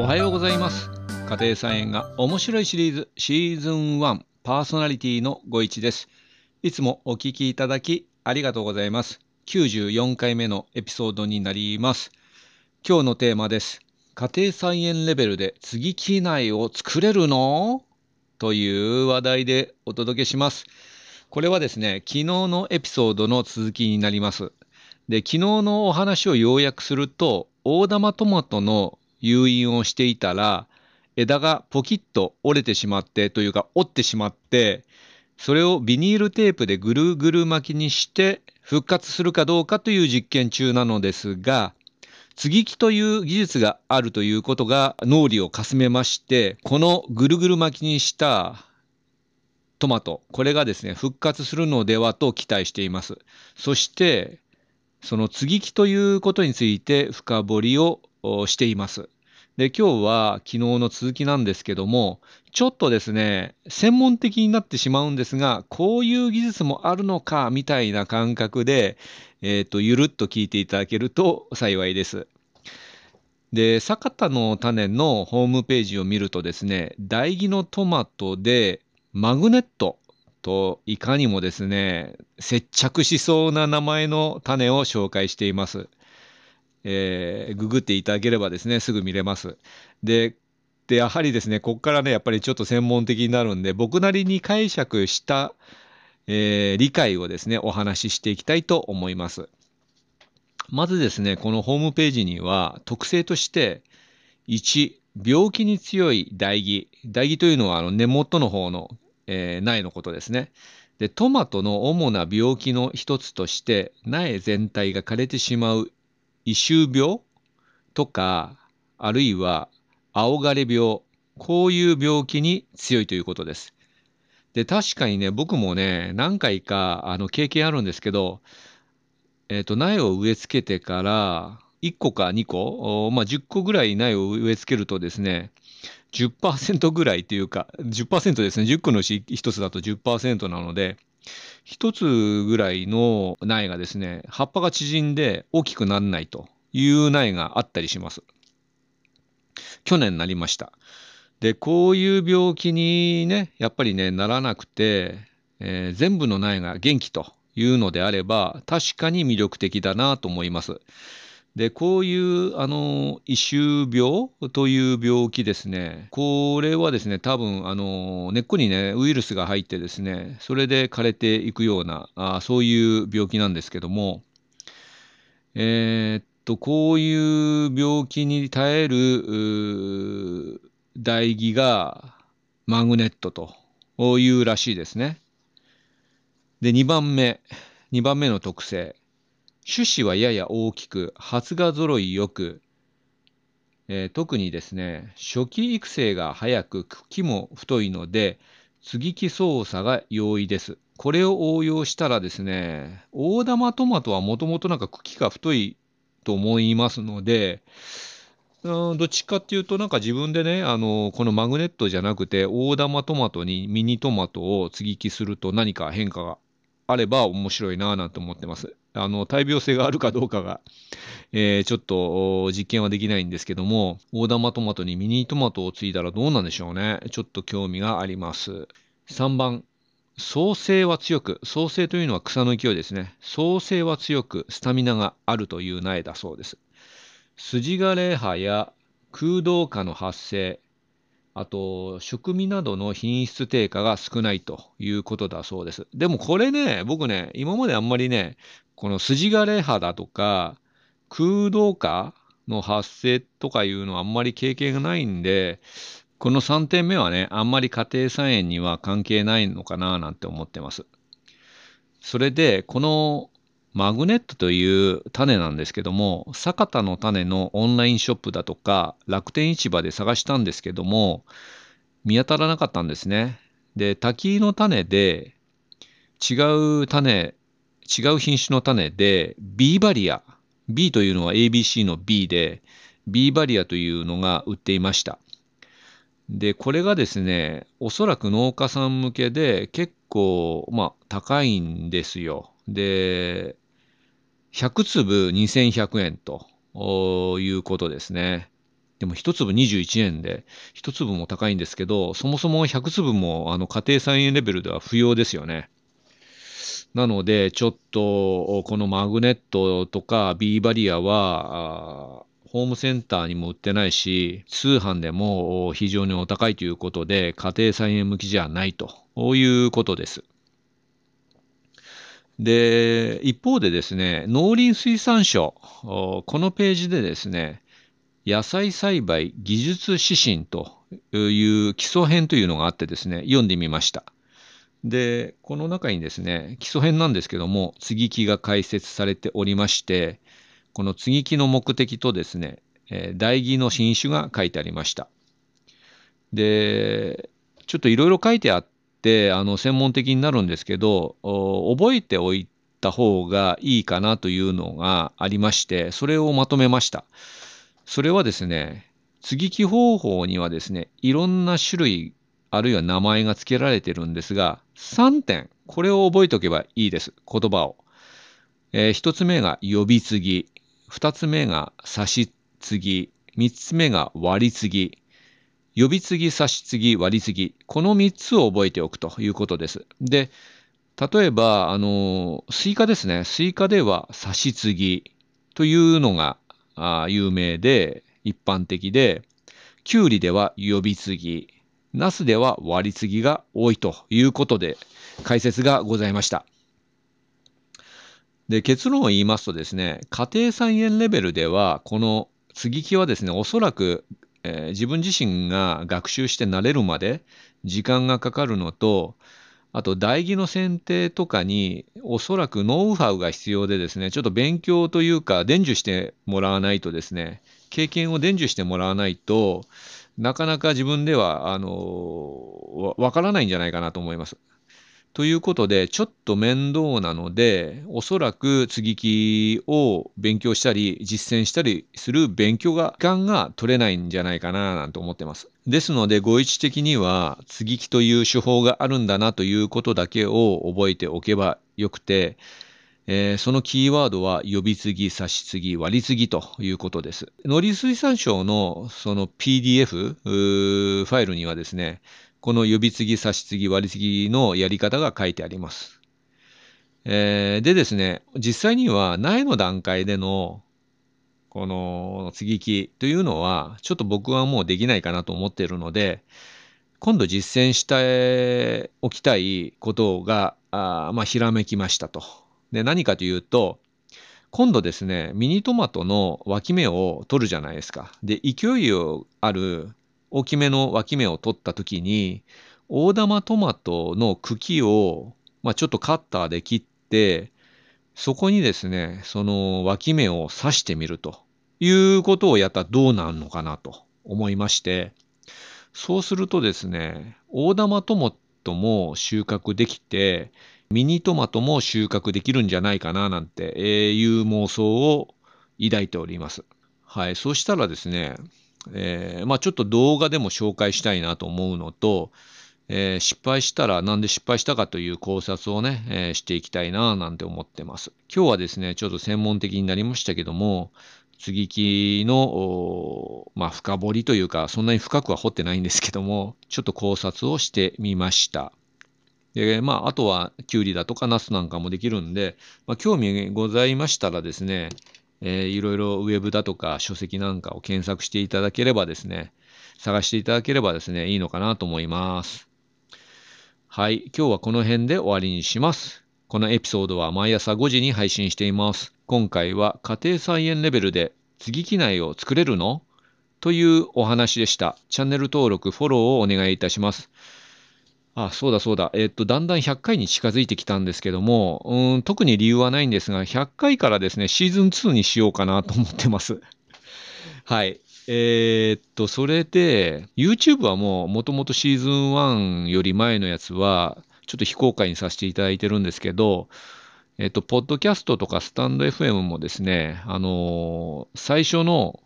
おはようございます。家庭菜園が面白いシリーズシーズン1パーソナリティのご一です。いつもお聞きいただきありがとうございます。94回目のエピソードになります。今日のテーマです。家庭菜園レベルで接ぎ木苗を作れるの？という話題でお届けします。これはですね昨日のエピソードの続きになります。で昨日のお話を要約すると大玉トマトの誘引をしていたら、枝がポキッと折れてしまってというか折ってしまって、それをビニールテープでぐるぐる巻きにして復活するかどうかという実験中なのですが、接ぎ木という技術があるということが脳裏をかすめまして、このぐるぐる巻きにしたトマト、これがですね、復活するのではと期待しています。そして、その接ぎ木ということについて深掘りをしています。で、今日は昨日の続きなんですけども、ちょっとですね、専門的になってしまうんですが、こういう技術もあるのか、みたいな感覚で、えっ、ー、と、ゆるっと聞いていただけると幸いです。で、坂田の種のホームページを見るとですね、台木のトマトでマグネットといかにもですね、接着しそうな名前の種を紹介しています。えー、ググっていただければですね、すぐ見れます。で、でやはりですね、ここからね、やっぱりちょっと専門的になるんで、僕なりに解釈した、えー、理解をですね、お話ししていきたいと思います。まずですね、このホームページには特性として、1、病気に強い唾液。唾液というのはあの根元の方の、えー、苗のことですね。で、トマトの主な病気の一つとして、苗全体が枯れてしまう異臭病とか、あるいは青枯れ病、こういう病気に強いということです。で、確かにね、僕もね、何回かあの経験あるんですけど、えっ、ー、と、苗を植え付けてから、1個か2個、まあ、10個ぐらい苗を植え付けるとですね、10%ぐらいというか、10%ですね、10個のうち1つだと10%なので、一つぐらいの苗がですね、葉っぱが縮んで大きくならないという苗があったりします。去年なりました。で、こういう病気にね、やっぱりね、ならなくて、えー、全部の苗が元気というのであれば、確かに魅力的だなと思います。で、こういう、あの、異臭病という病気ですね。これはですね、多分、あの、根っこにね、ウイルスが入ってですね、それで枯れていくような、あそういう病気なんですけども、えー、っと、こういう病気に耐える、唾液がマグネットというらしいですね。で、2番目、2番目の特性。種子はやや大きく、発芽揃いよく、えー、特にですね、初期育成が早く、茎も太いので、接ぎ木操作が容易です。これを応用したらですね、大玉トマトはもともとなんか茎が太いと思いますので、うんどっちかっていうと、なんか自分でね、あの、このマグネットじゃなくて、大玉トマトにミニトマトを接ぎ木すると何か変化があれば面白いなぁなんて思ってます。あの、大病性があるかどうかが、えー、ちょっと実験はできないんですけども、大玉トマトにミニトマトを継いだらどうなんでしょうね。ちょっと興味があります。3番、創生は強く、創生というのは草の勢いですね。創生は強く、スタミナがあるという苗だそうです。筋枯れ葉や空洞化の発生、あと、食味などの品質低下が少ないということだそうです。でもこれね、僕ね、今まであんまりね、この筋枯れ葉だとか、空洞化の発生とかいうのはあんまり経験がないんで、この3点目はね、あんまり家庭菜園には関係ないのかななんて思ってます。それで、このマグネットという種なんですけども、坂田の種のオンラインショップだとか、楽天市場で探したんですけども、見当たらなかったんですね。で、滝の種で、違う種、違う品種の種で、B バリア。B というのは ABC の B で、B バリアというのが売っていました。で、これがですね、おそらく農家さん向けで結構、まあ、高いんですよ。で、100粒2100円ということですね。でも1粒21円で、1粒も高いんですけど、そもそも100粒もあの家庭菜園レベルでは不要ですよね。なので、ちょっとこのマグネットとか B バリアは、ホームセンターにも売ってないし、通販でも非常にお高いということで、家庭菜園向きじゃないということです。で、一方でですね、農林水産省、このページでですね、野菜栽培技術指針という基礎編というのがあってですね、読んでみました。で、この中にですね、基礎編なんですけども、接ぎ木が解説されておりまして、この接ぎ木の目的とですね、代木の新種が書いてありました。で、ちょっといろいろ書いてあってって、あの、専門的になるんですけど、覚えておいた方がいいかなというのがありまして、それをまとめました。それはですね、接ぎ木方法にはですね、いろんな種類、あるいは名前が付けられてるんですが、3点、これを覚えておけばいいです、言葉を。えー、1つ目が呼び継ぎ、2つ目が差し継ぎ、3つ目が割り継ぎ、呼び継ぎ、差し継ぎ、割り継ぎ、この3つを覚えておくということです。で、例えば、あの、スイカですね。スイカでは差し継ぎというのが有名で、一般的で、きゅうりでは呼び継ぎ、ナスでは割り継ぎが多いということで解説がございました。で、結論を言いますとですね、家庭菜園レベルでは、この接ぎ木はですね、おそらく、えー、自分自身が学習して慣れるまで時間がかかるのと、あと、代議の選定とかに、おそらくノウハウが必要でですね、ちょっと勉強というか、伝授してもらわないとですね、経験を伝授してもらわないとなかなか自分では、あの、わからないんじゃないかなと思います。ということで、ちょっと面倒なので、おそらく接ぎ木を勉強したり、実践したりする勉強が、時間が取れないんじゃないかななんて思ってます。ですので、ご位置的には、接ぎ木という手法があるんだなということだけを覚えておけばよくて、えー、そのキーワードは呼び継ぎ、差し継ぎ、割り継ぎということです。農林水産省のその PDF ファイルにはですね、この呼び継ぎ、差し継ぎ、割り継ぎのやり方が書いてあります。えー、でですね、実際には苗の段階でのこの接ぎ木というのは、ちょっと僕はもうできないかなと思っているので、今度実践しておきたいことが、あまあ、ひらめきましたと。で、何かというと、今度ですね、ミニトマトの脇芽を取るじゃないですか。で、勢いある大きめの脇芽を取った時に、大玉トマトの茎を、まあ、ちょっとカッターで切って、そこにですね、その脇芽を刺してみるということをやったらどうなるのかなと思いまして、そうするとですね、大玉トマトも収穫できて、ミニトマトも収穫できるんじゃないかななんていう妄想を抱いております。はい。そしたらですね、えー、まあ、ちょっと動画でも紹介したいなと思うのと、えー、失敗したらなんで失敗したかという考察をね、えー、していきたいななんて思ってます。今日はですね、ちょっと専門的になりましたけども、接ぎ木の、まあ、深掘りというか、そんなに深くは掘ってないんですけども、ちょっと考察をしてみました。で、まあ、あとは、きゅうりだとか、ナスなんかもできるんで、まあ、興味ございましたらですね、えー、いろいろウェブだとか書籍なんかを検索していただければですね、探していただければですね、いいのかなと思います。はい、今日はこの辺で終わりにします。このエピソードは毎朝5時に配信しています。今回は家庭菜園レベルで接ぎ木苗を作れるの？というお話でした。チャンネル登録、フォローをお願いいたします。あ、そうだそうだ。えっと、だんだん100回に近づいてきたんですけども、うん、特に理由はないんですが、100回からですね、シーズン2にしようかなと思ってます。はい。えー、っと、それで、YouTube はもう、もともとシーズン1より前のやつは、ちょっと非公開にさせていただいてるんですけど、えっと、ポッドキャストとかスタンド FM もですね、あの、最初の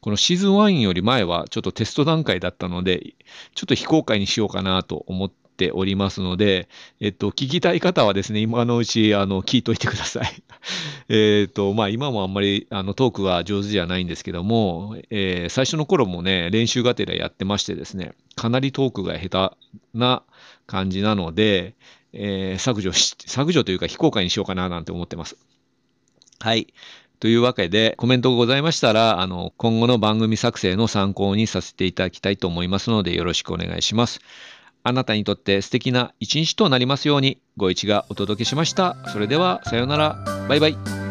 このシーズン1より前はちょっとテスト段階だったので、ちょっと非公開にしようかなと思っっておりますので、えっと、聞きたい方はですね、今のうち、あの、聞いといてください。えっと、まあ、今もあんまり、あの、トークが上手じゃないんですけども、えー、最初の頃もね、練習がてらやってましてですね、かなりトークが下手な感じなので、えー、削除し、削除というか非公開にしようかななんて思ってます。はい。というわけで、コメントがございましたら、あの、今後の番組作成の参考にさせていただきたいと思いますので、よろしくお願いします。あなたにとって素敵な一日となりますように、ご一がお届けしました。それでは、さようなら。バイバイ。